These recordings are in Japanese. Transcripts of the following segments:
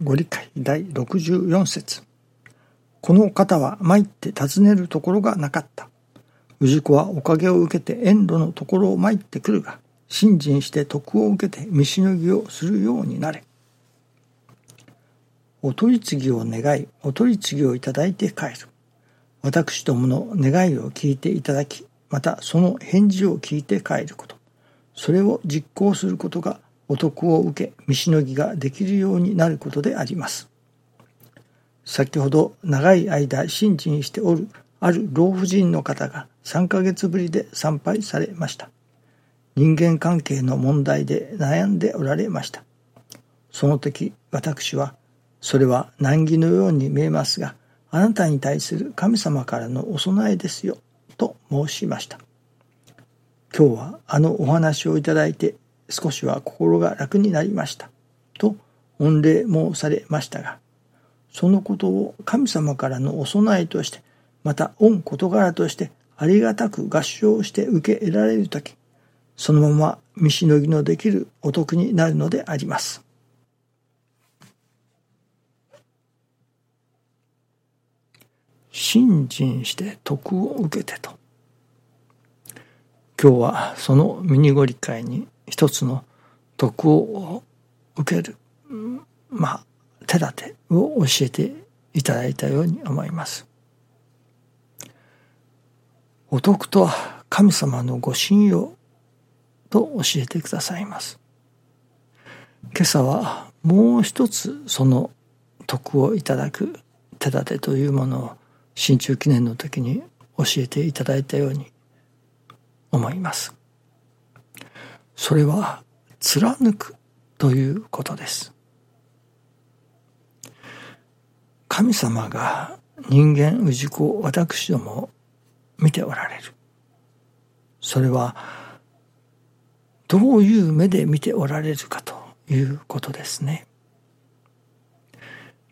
ご理解第64節この方は参って尋ねるところがなかった。氏子はおかげを受けて遠路のところを参ってくるが、信心して徳を受けて見しのぎをするようになれ。お取り次ぎを願い、お取り次ぎをいただいて帰る。私どもの願いを聞いていただき、またその返事を聞いて帰ること。それを実行することがお得を受け、見しのぎができるようになることであります。先ほど長い間信心しておるある老婦人の方が3ヶ月ぶりで参拝されました。人間関係の問題で悩んでおられました。その時私はそれは難儀のように見えますがあなたに対する神様からのお供えですよと申しました。今日はあのお話をいただいて少しは心が楽になりましたと御礼申されましたがそのことを神様からのお供えとしてまた御事柄としてありがたく合唱して受け得られる時そのまま見しのぎのできるお得になるのであります。信心して徳を受けてと。今日はそのミニご理解に一つの徳を受ける、まあ、手立てを教えていただいたように思います。お徳とは神様のご信用と教えてくださいます。今朝はもう一つその徳をいただく手立てというものを新中記念の時に教えていただいたように思います。それは貫くということです。神様が人間氏子私ども見ておられる。それはどういう目で見ておられるかということですね。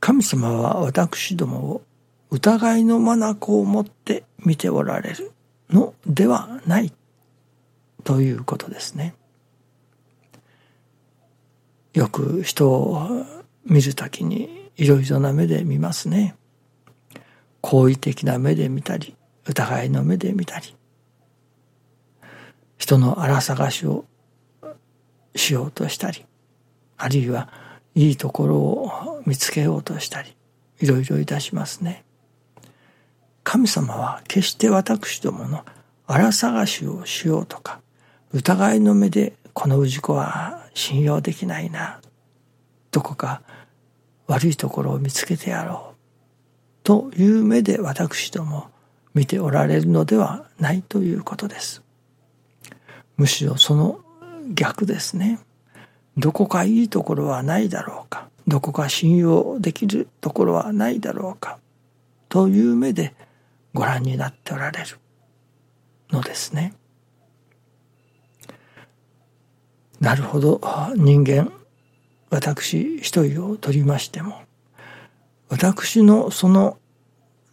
神様は私どもを疑いの眼を持って見ておられるのではないということですね。よく人を見るときにいろいろな目で見ますね。好意的な目で見たり、疑いの目で見たり、人の荒探しをしようとしたり、あるいはいいところを見つけようとしたり、いろいろいたしますね。神様は決して私どもの荒探しをしようとか、疑いの目でこの氏子は信用できないな、どこか悪いところを見つけてやろう、という目で私ども見ておられるのではないということです。むしろその逆ですね。どこかいいところはないだろうか。どこか信用できるところはないだろうか。という目でご覧になっておられるのですね。なるほど。人間私一人を取りましても私のその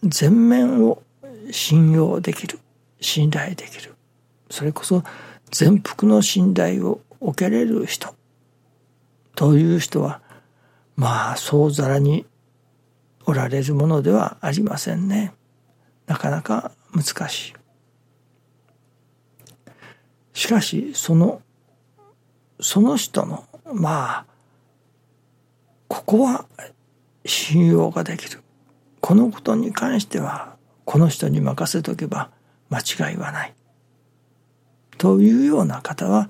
全面を信用できる信頼できるそれこそ全幅の信頼を受けれる人という人はまあそうざらにおられるものではありませんね。なかなか難しい。しかしそのその人のまあここは信用ができるこのことに関してはこの人に任せとけば間違いはないというような方は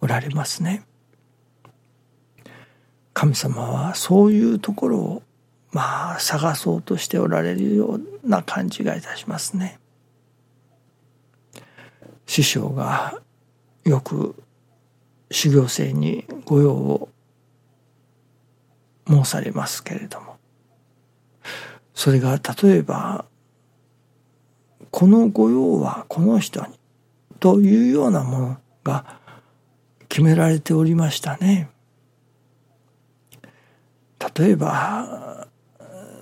おられますね。神様はそういうところをまあ探そうとしておられるような感じがいたしますね。師匠がよく修行生に御用を申されますけれどもそれが例えばこの御用はこの人にというようなものが決められておりましたね。例えば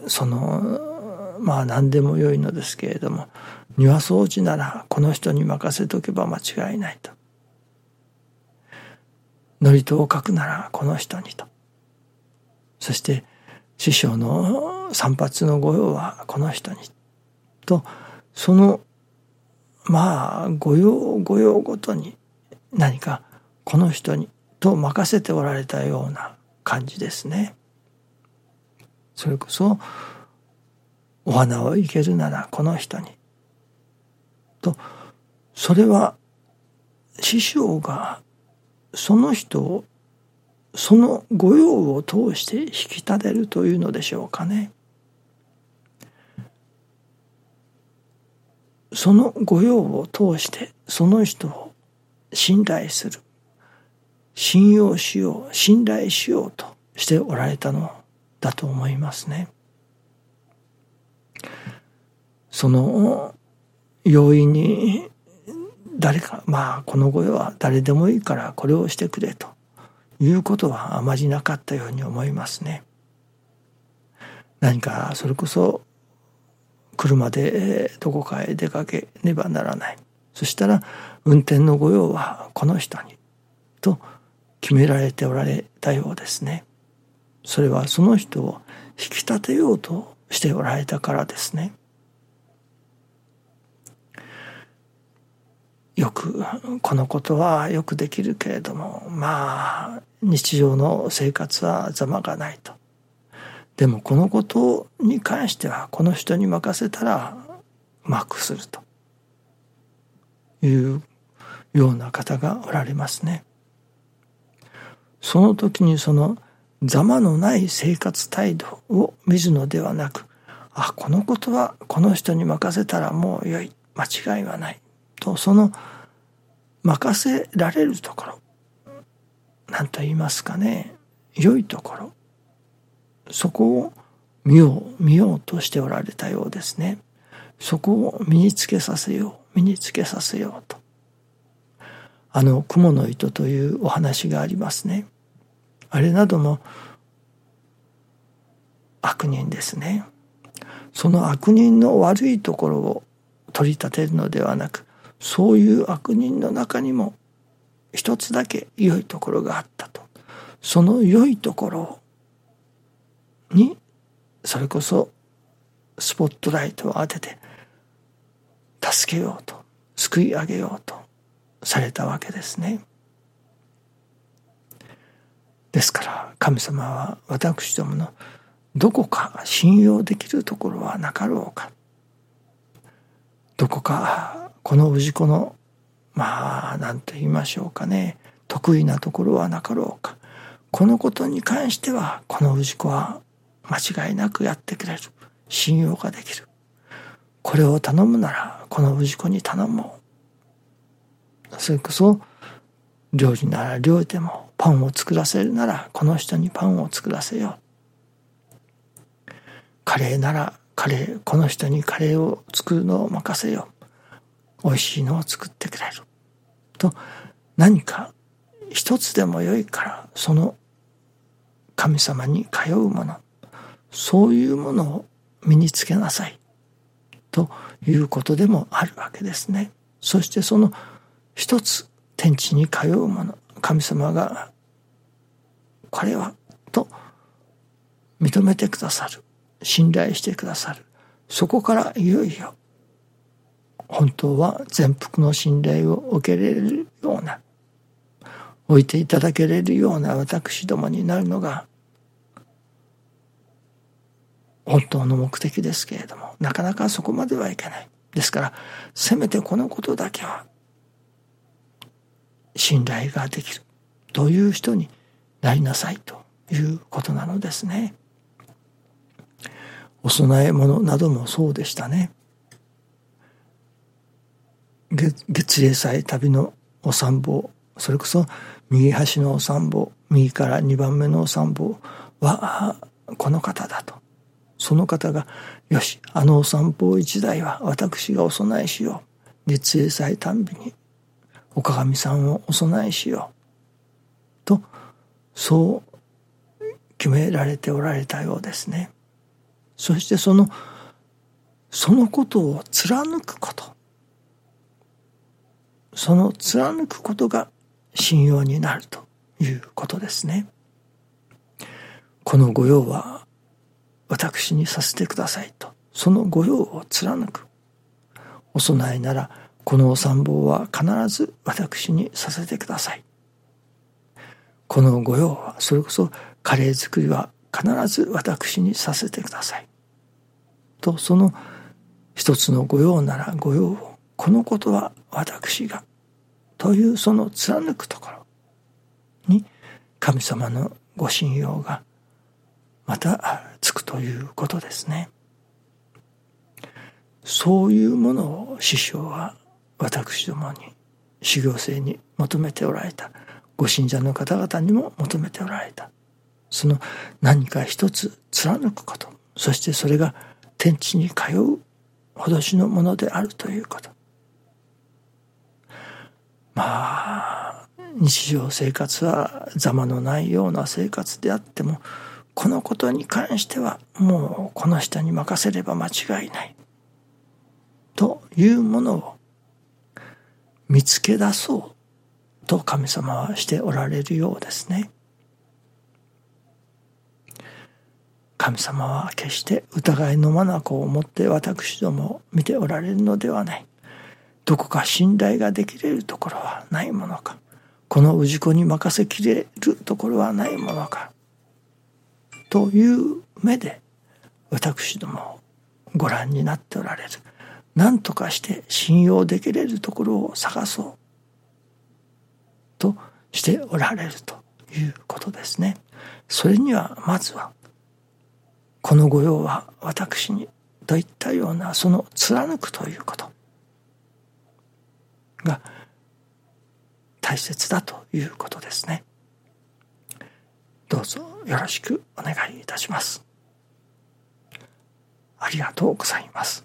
そのまあ何でもよいのですけれども庭掃除ならこの人に任せとけば間違いないと。祝詞を書くならこの人にと。そして師匠の散髪の御用はこの人にとそのまあ御用御用ごとに何かこの人にと任せておられたような感じですね。それこそお花を生けるならこの人にとそれは師匠がその人をその御用を通して引き立てるというのでしょうかね。その御用を通してその人を信頼する信用しよう信頼しようとしておられたのだと思いますね。その要因に誰かまあこの声は誰でもいいからこれをしてくれということはあまりなかったように思いますね。何かそれこそ車でどこかへ出かけねばならないそしたら運転の御用はこの人にと決められておられたようですね。それはその人を引き立てようとしておられたからですね。よくこのことはよくできるけれどもまあ日常の生活はざまがないと。でもこのことに関してはこの人に任せたらうまくすると。いうような方がおられますね。その時にそのざまのない生活態度を見るのではなくあこのことはこの人に任せたらもう良い。間違いはない。とその任せられるところ何と言いますかね良いところそこを見よう見ようとしておられたようですね。そこを身につけさせよう身につけさせようと。あの雲の糸というお話がありますね。あれなども悪人ですね。その悪人の悪いところを取り立てるのではなくそういう悪人の中にも一つだけ良いところがあったとその良いところにそれこそスポットライトを当てて助けようと救い上げようとされたわけですね。ですから神様は私どものどこか信用できるところはなかろうかどこかこの氏子のまあ何と言いましょうかね。得意なところはなかろうか。このことに関してはこの氏子は間違いなくやってくれる。信用ができる。これを頼むならこの氏子に頼もう。それこそ料理なら料理でもパンを作らせるならこの人にパンを作らせよう。カレーならカレーこの人にカレーを作るのを任せよう。美味しいのを作ってくれる。と何か一つでも良いからその神様に通うもの。そういうものを身につけなさい。ということでもあるわけですね。そしてその一つ天地に通うもの。神様がこれはと認めてくださる。信頼してくださる。そこからいよいよ本当は全幅の信頼を受けられるような置いていただけれるような私どもになるのが本当の目的ですけれどもなかなかそこまではいけないですからせめてこのことだけは信頼ができるという人になりなさいということなのですね。お供え物などもそうでしたね。月礼祭旅のお参謀それこそ右端のお参謀右から2番目のお参謀はこの方だと。その方がよしあのお散歩一台は私がお供えしよう。月礼祭たんびにお鏡さんをお供えしよう。とそう決められておられたようですね。そしてそのそのことを貫くこと。その貫くことが信用になるということですね。この御用は私にさせてくださいと。その御用を貫く。お供えならこのお参謀は必ず私にさせてください。この御用はそれこそカレー作りは必ず私にさせてください。とその一つの御用なら御用をこのことは私がというその貫くところに神様のご信用がまたつくということですね。そういうものを師匠は私どもに修行生に求めておられた。ご信者の方々にも求めておられた。その何か一つ貫くこと。そしてそれが天地に通う脅しのものであるということ。まあ日常生活はざまのないような生活であってもこのことに関してはもうこの人に任せれば間違いないというものを見つけ出そうと神様はしておられるようですね。神様は決して疑いの眼を持って私ども見ておられるのではない。どこか信頼ができれるところはないものか。この氏子に任せきれるところはないものか。という目で私どもをご覧になっておられる。何とかして信用できれるところを探そうとしておられるということですね。それにはまずはこの御用は私にといったようなその貫くということが大切だということですね。どうぞよろしくお願いいたします。ありがとうございます。